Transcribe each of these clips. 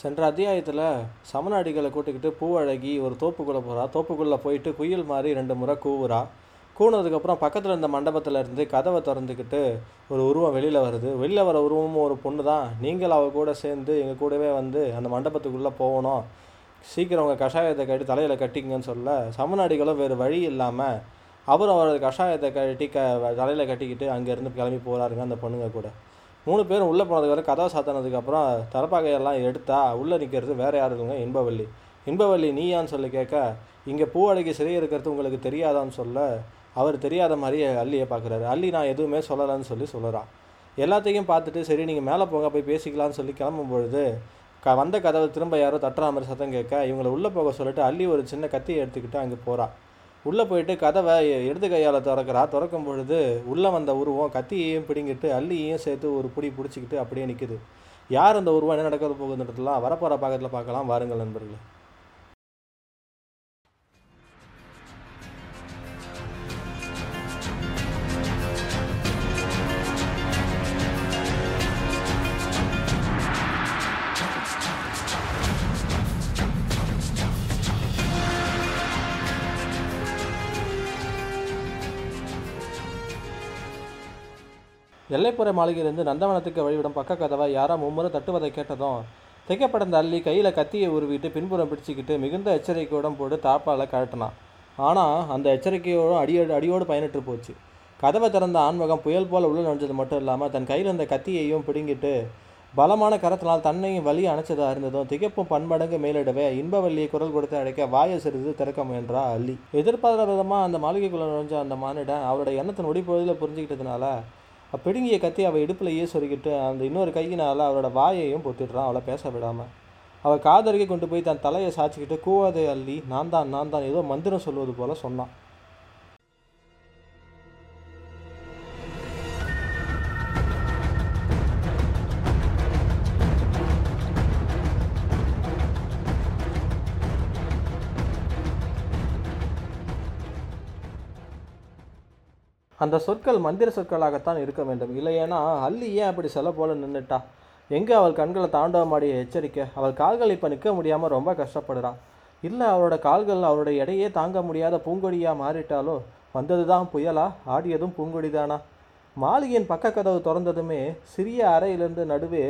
சென்ற அத்தியாயத்தில் சமநாடிகளை கூட்டிக்கிட்டு பூவழகி ஒரு தோப்புக்குள்ளே போகிறா தோப்புக்குள்ளே போயிட்டு குயில் மாதிரி ரெண்டு முறை கூவுறா. கூனதுக்கப்புறம் பக்கத்தில் இருந்த மண்டபத்தில் இருந்து கதவை திறந்துக்கிட்டு ஒரு உருவம் வெளியில் வருது. வெளியில் வர உருவமும் ஒரு பொண்ணு தான் நீங்கள் அவள் கூட சேர்ந்து எங்கள் கூடவே வந்து அந்த மண்டபத்துக்குள்ளே போகணும். சீக்கிரம் உங்கள் கஷாயத்தை கட்டி தலையில் கட்டிங்கன்னு சொல்ல சமநாடிகளும் வேறு வழி இல்லாமல் அவரும் அவரது கஷாயத்தை கட்டி க தலையில் கட்டிக்கிட்டு அங்கேருந்து கிளம்பி போகிறாருங்க அந்த பொண்ணுங்க கூட. மூணு பேரும் உள்ளே போனதுக்கப்புறம் கதவை சாத்தினதுக்கப்புறம் தரப்பாகையெல்லாம் எடுத்தா உள்ளே நிற்கிறது வேறு யார் இல்லைங்க இன்பவள்ளி. இன்பவள்ளி நீயான்னு சொல்லி கேட்க இங்கே பூவடைக்கு சிறை இருக்கிறது உங்களுக்கு தெரியாதான்னு சொல்ல அவர் தெரியாத மாதிரி அள்ளியை பார்க்குறாரு. அள்ளி நான் எதுவுமே சொல்லலைன்னு சொல்லி சொல்லுறான். எல்லாத்தையும் பார்த்துட்டு சரி நீங்கள் மேலே போங்க போய் பேசிக்கலாம்னு சொல்லி கிளம்பும் பொழுது க வந்த கதவை திரும்ப யாரோ தட்டுற மாதிரி சத்தம் கேட்க இவங்களை உள்ளே போக சொல்லிட்டு அள்ளி ஒரு சின்ன கத்தியை எடுத்துக்கிட்டு அங்கே போகிறா உள்ளே போயிட்டு கதவை இடது கையால் திறக்கிறா. திறக்கும் பொழுது உள்ளே வந்த உருவம் கத்தியையும் பிடிங்கிட்டு அள்ளியையும் சேர்த்து ஒரு பிடி பிடிச்சிக்கிட்டு அப்படியே நிற்குது யார் அந்த உருவம்? என்ன நடக்க போகுதுன்றதுலாம் வரப்போகிற பாக்கத்தில் பார்க்கலாம். வாருங்கள் நண்பர்களே. வெள்ளைப்புற மாளிகையிலிருந்து நந்தவனத்துக்கு வழிவிடும் பக்க கதவை யாரோ மும்முறை தட்டுவதை கேட்டதும் திகைப்படந்த அள்ளி கையில் கத்தியை உருவிட்டு பின்புறம் பிடிச்சிக்கிட்டு மிகுந்த எச்சரிக்கையோடும் போட்டு தாப்பால் கழட்டினான். ஆனால் அந்த எச்சரிக்கையோடும் அடியோடு அடியோடு பயனிட்டு போச்சு. கதவை திறந்த ஆன்மகம் புயல் போல் உள்ள நுழைஞ்சது மட்டும் இல்லாமல் தன் கையில் இருந்த கத்தியையும் பிடுங்கிட்டு பலமான கரத்தினால் தன்னையும் வலி அணைச்சதாக இருந்ததும் திகைப்பும் பன்மடங்கு மேலிடவே இன்பவல்லியை குரல் கொடுத்து அழைக்க வாயை சிறிது திறக்க முயன்றா அள்ளி. எதிர்பாராத விதமாக அந்த மாளிகைக்குள்ளே நுழைஞ்ச அந்த மானிடன் அவருடைய எண்ணத்தின் ஒடிப்பொழுதில் புரிஞ்சுக்கிட்டதுனால பிடுங்கிய கத்தி அவள் இடுப்புலையே சொருகிட்டு அந்த இன்னொரு கையினால் அவளோட வாயையும் பொத்திடுறான். அவளை பேச விடாமல் அவள் காதருகே கொண்டு போய் தன் தலையை சாய்ச்சிக்கிட்டு கூவாதே அள்ளி நான் தான் நான் தான் ஏதோ மந்திரம் சொல்வது போல சொன்னான். அந்த சொற்கள் மந்திர சொற்களாகத்தான் இருக்க வேண்டும். இல்லையேனா அல்லி ஏன் அப்படி செல்ல போல நின்றுட்டா எங்கே அவள் கண்களை தாண்டவமாடிய எச்சரிக்கை? அவள் கால்கள் இப்போ நிற்க முடியாமல் ரொம்ப கஷ்டப்படுறான் இல்லை அவளோட கால்கள் அவளோட எடையே தாங்க முடியாத பூங்கொடியாக மாறிட்டாலோ? வந்தது தான் புயலா? ஆடியதும் பூங்கொடி தானா மாளிகையின் பக்க கதவு திறந்ததுமே சிறிய அறையிலிருந்து நடுவே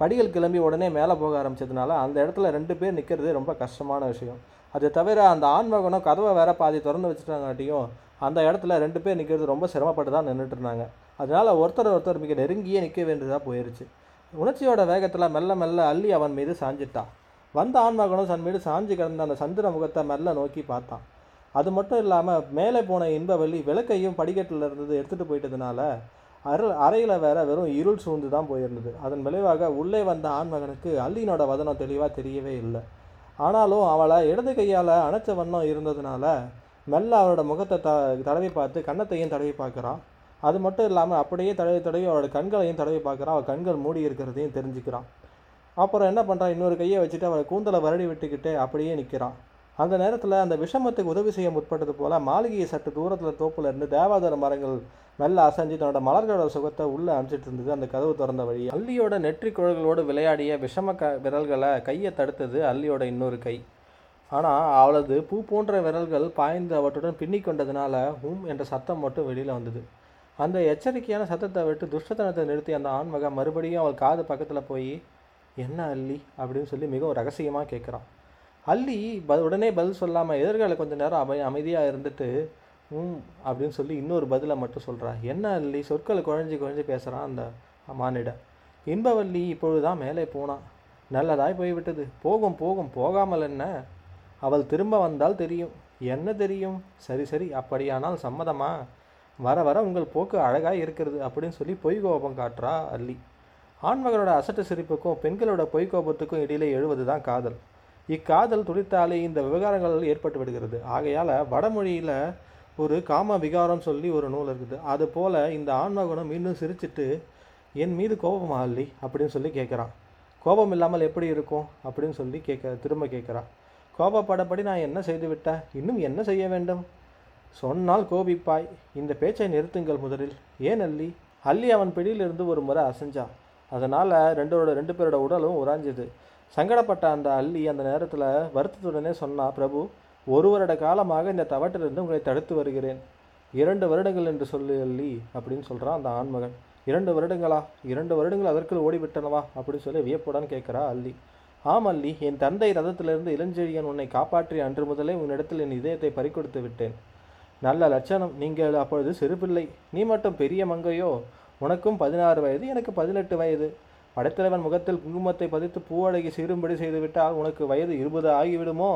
படிகள் கிளம்பி உடனே மேலே போக ஆரம்பிச்சதுனால அந்த இடத்துல ரெண்டு பேர் நிற்கிறது ரொம்ப கஷ்டமான விஷயம். அது தவிர அந்த ஆண்மகனும் கதவை வேற பாதி திறந்து வச்சுட்டாங்காட்டியும் அந்த இடத்துல ரெண்டு பேர் நிற்கிறது ரொம்ப சிரமப்பட்டு தான் நின்றுட்டு இருந்தாங்க அதனால் ஒருத்தர் ஒருத்தர் மிக நெருங்கியே நிற்க வேண்டியதாக போயிடுச்சு உணர்ச்சியோட வேகத்தில் மெல்ல மெல்ல அள்ளி அவன் மீது சாஞ்சிட்டான் வந்த ஆண்மகனும் தன் மீது சாஞ்சு கிடந்த அந்த சந்திர முகத்தை மெல்ல நோக்கி பார்த்தான். அது மட்டும் இல்லாமல் மேலே போன இன்பவள்ளி விளக்கையும் படிக்கட்டில் இருந்தது எடுத்துகிட்டு போயிட்டதுனால அரு அறையில் வேற வெறும் இருள் சூழ்ந்து தான் போயிருந்தது. அதன் விளைவாக உள்ளே வந்த ஆண்மகனுக்கு அள்ளியினோட வதனம் தெளிவாக தெரியவே இல்லை. ஆனாலும் அவளை இடது கையால் அணைச்ச வண்ணம் இருந்ததுனால மெல்ல அவரோட முகத்தை த தடவி பார்த்து கன்னத்தையும் தடவி பார்க்குறான். அது மட்டும் இல்லாமல் அப்படியே தடவி தடவி அவரோட கண்களையும் தடவி பார்க்குறான். அவள் கண்கள் மூடி இருக்கிறதையும் தெரிஞ்சுக்கிறான். அப்புறம் என்ன பண்ணுறான் இன்னொரு கையை வச்சுட்டு அவளை கூந்தலை வருடி விட்டுக்கிட்டு அப்படியே நிற்கிறான் அந்த நேரத்தில் அந்த விஷமத்துக்கு உதவி செய்ய முற்பட்டது போல் மாளிகையை சற்று தூரத்தில் தோப்புல இருந்து தேவாதார மரங்கள் மெல்ல அசைஞ்சு தன்னோட மலர்களோட சுகத்தை உள்ளே அனுப்பிச்சிட்டு இருந்தது. அந்த கதவு திறந்த வழி. அள்ளியோட நெற்றி குழல்களோடு விளையாடிய விஷம க விரல்களை கையை தடுத்தது அல்லியோட இன்னொரு கை. ஆனால் அவளது பூ போன்ற விரல்கள் பாய்ந்து அவற்றுடன் பின்னி கொண்டதுனால ஹூம் என்ற சத்தம் மட்டும் வெளியில் வந்தது. அந்த எச்சரிக்கையான சத்தத்தை விட்டு துஷ்டத்தனத்தை நிறுத்தி அந்த ஆண்மகன் மறுபடியும் அவள் காது பக்கத்தில் போய் என்ன அள்ளி? அப்படின்னு சொல்லி மிகவும் ரகசியமாக கேட்குறான் அள்ளி ப உடனே பதில் சொல்லாமல் எதிர்கால கொஞ்ச நேரம் அமை அமைதியாக இருந்துட்டு ம் அப்படின்னு சொல்லி இன்னொரு பதிலை மட்டும் சொல்கிறா என்ன அள்ளி? சொற்களை குழஞ்சி குழஞ்சி பேசுகிறான் அந்த மானிட. இன்பவல்லி இப்பொழுது தான் மேலே போனான். நல்லதாய் போய்விட்டது. போகும் போகும். போகாமல் என்ன? அவள் திரும்ப வந்தால் தெரியும். என்ன தெரியும்? சரி சரி அப்படியானால் சம்மதமா? வர வர உங்கள் போக்கு அழகாக இருக்கிறது அப்படின்னு சொல்லி பொய் கோபம் காட்டுறா அல்லி. ஆண்மகளோட அசட்டு சிரிப்புக்கும் பெண்களோட பொய்க்கோபத்துக்கும் இடையிலே எழுவது தான் காதல். இக்காதல் துடித்தாலே இந்த விவகாரங்கள் ஏற்பட்டு விடுகிறது. ஆகையால் வடமொழியில் ஒரு காம விகாரம் சொல்லி ஒரு நூல் இருக்குது. அது போல் இந்த ஆண்மகனும் மீண்டும் சிரிச்சிட்டு என் மீது கோபமா அல்லி? அப்படின்னு சொல்லி கேட்குறான் கோபம் இல்லாமல் எப்படி இருக்கும்? அப்படின்னு சொல்லி கேட்க திரும்ப கேட்குறான் கோபப்படப்படி நான் என்ன செய்து விட்டேன் இன்னும் என்ன செய்ய வேண்டும்? சொன்னால் கோபிப்பாய். இந்த பேச்சை நிறுத்துங்கள் முதலில். ஏன் அல்லி அல்லி அவன் பிடியிலிருந்து ஒரு முறை அசைஞ்சான். அதனால் ரெண்டோட ரெண்டு பேரோட உடலும் உராஞ்சுது. சங்கடப்பட்ட அந்த அல்லி அந்த நேரத்தில் வருத்தத்துடனே சொன்னா பிரபு ஒரு வருட காலமாக இந்த தவட்டிலிருந்து உங்களை தடுத்து வருகிறேன். இரண்டு வருடங்கள் என்று சொல்லு அல்லி அப்படின்னு சொல்கிறான் அந்த ஆண்மகன். இரண்டு வருடங்களா? இரண்டு வருடங்கள் அதற்குள் ஓடிவிட்டனவா? அப்படின்னு சொல்லி வியப்புடன் கேட்குறா அல்லி ஆம் அல்லி என் தந்தை ரதத்திலிருந்து இளஞ்செழியன் உன்னை காப்பாற்றி அன்று முதலே உன்னிடத்தில் என் இதயத்தை பறிக்கொடுத்து விட்டேன். நல்ல லட்சணம். நீங்கள் அப்பொழுது சிறுபிள்ளை. நீ மட்டும் பெரிய மங்கையோ? உனக்கும் பதினாறு வயது எனக்கு பதினெட்டு வயது. படைத்தலைவன் முகத்தில் குங்குமத்தை பதித்து பூவழகி சீரும்படி செய்துவிட்டால் உனக்கு வயது இருபது ஆகிவிடுமோ?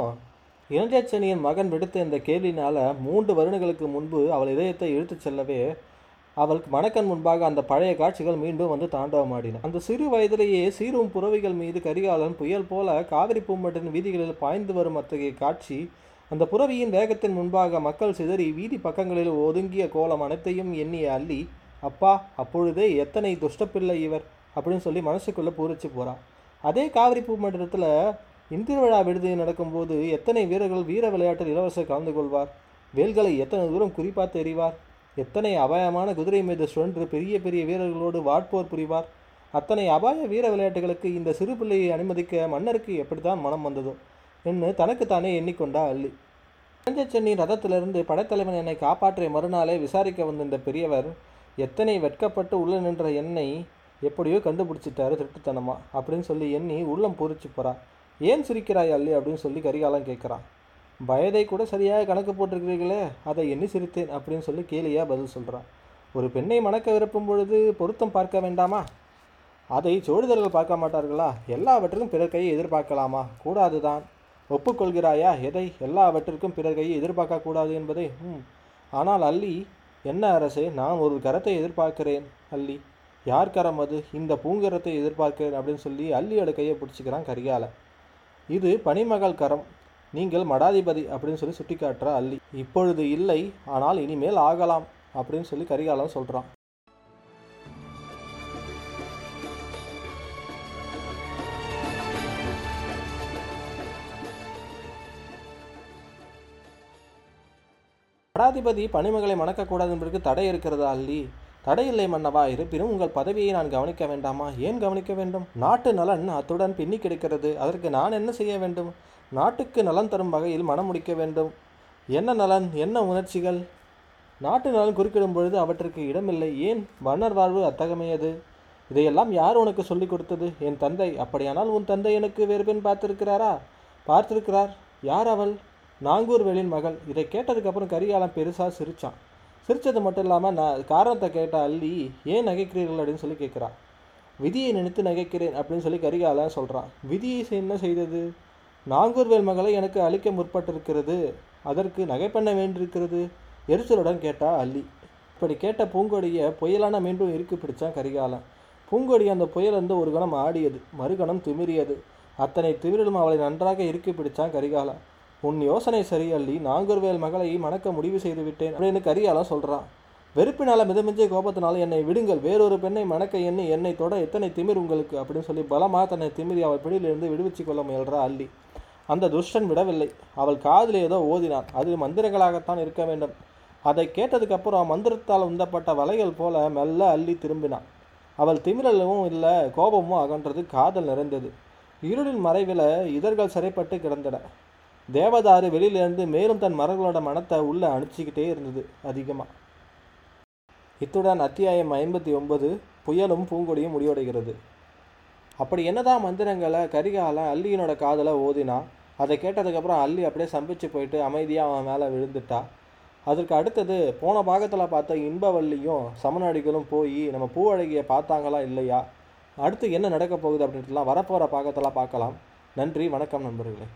இளஞ்சனியின் மகன் விடுத்த இந்த கேள்வினால மூன்று வருடங்களுக்கு முன்பு அவள் இதயத்தை இழுத்துச் செல்லவே அவளுக்கு மணக்கண் முன்பாக அந்த பழைய காட்சிகள் மீண்டும் வந்து தாண்டவமாடின. அந்த சிறு வயதிலேயே சீரும் புறவிகள் மீது கரிகாலன் புயல் போல காவிரி பூம்பட்டின் வீதிகளில் பாய்ந்து வரும் அத்தகைய காட்சி அந்த புறவியின் வேகத்தின் முன்பாக மக்கள் சிதறி வீதி பக்கங்களில் ஒதுங்கிய கோலம் அனைத்தையும் எண்ணிய அள்ளி அப்பா அப்பொழுதே எத்தனை துஷ்டப்பிள்ளை இவர்? அப்படின்னு சொல்லி மனசுக்குள்ளே பூரிச்சு போகிறான் அதே காவிரி பூமண்டலத்தில் இந்திரவிழா விடுதி நடக்கும்போது எத்தனை வீரர்கள் வீர விளையாட்டில் இளவரசர் கலந்து கொள்வார்? வேல்களை எத்தனை தூரம் குறிப்பாக தெரிவார் எத்தனை அபாயமான குதிரை மீது சுழன்று பெரிய பெரிய வீரர்களோடு வாட்போர் புரிவார்? அத்தனை அபாய வீர விளையாட்டுகளுக்கு இந்த சிறு பிள்ளையை அனுமதிக்க மன்னருக்கு எப்படித்தான் மனம் வந்ததோ? என்று தனக்குத்தானே எண்ணிக்கொண்டா அள்ளி. சென்னி ரதத்திலிருந்து படைத்தலைவன் என்னை காப்பாற்றிய மறுநாளே விசாரிக்க வந்திருந்த பெரியவர் எத்தனை வெட்கப்பட்டு உள்ள நின்ற என்னை எப்படியோ கண்டுபிடிச்சிட்டாரு திருட்டுத்தனமா? அப்படின்னு சொல்லி எண்ணி உள்ளம் பூரிச்சு போறா. ஏன் சிரிக்கிறாய் அள்ளி? அப்படின்னு சொல்லி கரிகாலம் கேட்குறான் வயதை கூட சரியாக கணக்கு போட்டிருக்கிறீர்களே அதை எண்ணி சிரித்தேன் அப்படின்னு சொல்லி கேலியா பதில் சொல்கிறான் ஒரு பெண்ணை மணக்க விருப்பும் பொழுது பொருத்தம் பார்க்க வேண்டாமா? அதை சோடுதல்கள் பார்க்க மாட்டார்களா? எல்லாவற்றிற்கும் பிறர் கையை எதிர்பார்க்கலாமா? கூடாதுதான் ஒப்புக்கொள்கிறாயா? எதை? எல்லாவற்றிற்கும் பிறர் கையை எதிர்பார்க்கக்கூடாது என்பதை. ம் ஆனால் அல்லி என்ன அரசே நான் ஒரு கரத்தை எதிர்பார்க்கிறேன் அல்லி. யார் கரம் அது? இந்த பூங்கரத்தை எதிர்பார்க்கிறேன் அப்படின்னு சொல்லி அல்லியோட கையை பிடிச்சிக்கிறான் கரிகால இது பனிமகள் கரம். நீங்கள் மடாதிபதி அப்படின்னு சொல்லி சுட்டி காட்டுறா அல்லி. இப்பொழுது இல்லை ஆனால் இனிமேல் ஆகலாம் அப்படின்னு சொல்லி கரிகாலம் சொல்கிறான் மடாதிபதி பணிமகளை மணக்கக்கூடாது என்பதற்கு தடை இருக்கிறதா அல்லி? தடையில்லை மன்னவா இருப்பினும் உங்கள் பதவியை நான் கவனிக்க வேண்டாமா? ஏன் கவனிக்க வேண்டும்? நாட்டு நலன் அத்துடன் பின்னி கிடைக்கிறது. அதற்கு நான் என்ன செய்ய வேண்டும்? நாட்டுக்கு நலன் தரும் வகையில் மனம் முடிக்க வேண்டும். என்ன நலன்? என்ன உணர்ச்சிகள்? நாட்டு நலன் குறுக்கிடும் பொழுது அவற்றுக்கு இடமில்லை. ஏன்? மன்னர் வாழ்வு அத்தகமையது. இதையெல்லாம் யார் உனக்கு சொல்லிக் கொடுத்தது? என் தந்தை. அப்படியானால் உன் தந்தை எனக்கு வேறு பெண் பார்த்திருக்கிறாரா? பார்த்திருக்கிறார். யார் அவள்? நாங்கூர் வேலின் மகள். இதை கேட்டதுக்கப்புறம் கரிகாலம் பெருசாக சிரிச்சான். சிரித்தது மட்டும் இல்லாமல் நான் காரணத்தை கேட்ட அள்ளி ஏன் நகைக்கிறீர்கள்? அப்படின்னு சொல்லி கேட்குறான் விதியை நினைத்து நகைக்கிறேன் அப்படின்னு சொல்லி கரிகாலன் சொல்கிறான் விதியை என்ன செய்தது? நாங்கூர்வேல் மகளை எனக்கு அழிக்க முற்பட்டிருக்கிறது. அதற்கு நகை பண்ண வேண்டியிருக்கிறது எரிச்சலுடன் கேட்டா அள்ளி. இப்படி கேட்ட பூங்கொடியை புயலான மீண்டும் இறுக்கி பிடிச்சான் கரிகாலன். பூங்கொடி அந்த புயல் வந்து ஒரு கணம் ஆடியது மறுகணம் திமிரியது அத்தனை திமிரிலும் அவளை நன்றாக இறுக்கி பிடிச்சான் கரிகாலன். உன் யோசனை சரி அள்ளி நாங்கூர்வேல் மகளை மணக்க முடிவு செய்து விட்டேன் அப்படின்னு கரிகாலன் சொல்கிறான் வெறுப்பினால மிதமிஞ்ச கோபத்தினால் என்னை விடுங்கள். வேறொரு பெண்ணை மணக்க எண்ணி என்னை தொட எத்தனை திமிர் உங்களுக்கு? அப்படின்னு சொல்லி பலமாக தன்னை திமிரி அவள் பிடியிலிருந்து விடுவிச்சு கொள்ள முயல்றா அள்ளி அந்த துஷ்டன் விடவில்லை. அவள் காதில் ஏதோ ஓதினான். அது மந்திரங்களாகத்தான் இருக்க வேண்டும். அதை கேட்டதுக்கப்புறம் மந்திரத்தால் உந்தப்பட்ட வலைகள் போல மெல்ல அள்ளி திரும்பினான். அவள் திமிரலும் இல்லை கோபமும் அகன்றது காதல் நிறைந்தது. இருளின் மறைவில் இதழ்கள் சிறைப்பட்டு கிடந்தன. தேவதாரு வெளியிலிருந்து மேலும் தன் மரங்களோட மனத்தை உள்ளே அனுப்பிச்சிக்கிட்டே இருந்தது அதிகமாக இத்துடன் அத்தியாயம் ஐம்பத்தி ஒன்பது புயலும் பூங்கொடியும் முடிவடைகிறது. அப்படி என்னதான் மந்திரங்களை கரிகால அல்லியினோட காதலை ஓதினா அதை கேட்டதுக்கப்புறம் அல்லி அப்படியே சம்பிச்சு போயிட்டு அமைதியாக அவன் மேலே விழுந்துட்டா. அதற்கு அடுத்தது போன பாகத்தில் பார்த்த இன்பவல்லியும் சமநாடிகளும் போய் நம்ம பூவழகியை பார்த்தாங்களா இல்லையா? அடுத்து என்ன நடக்க போகுது அப்படின்ட்டுலாம் வரப்போகிற பாகத்தெல்லாம் பார்க்கலாம். நன்றி வணக்கம் நண்பர்களே.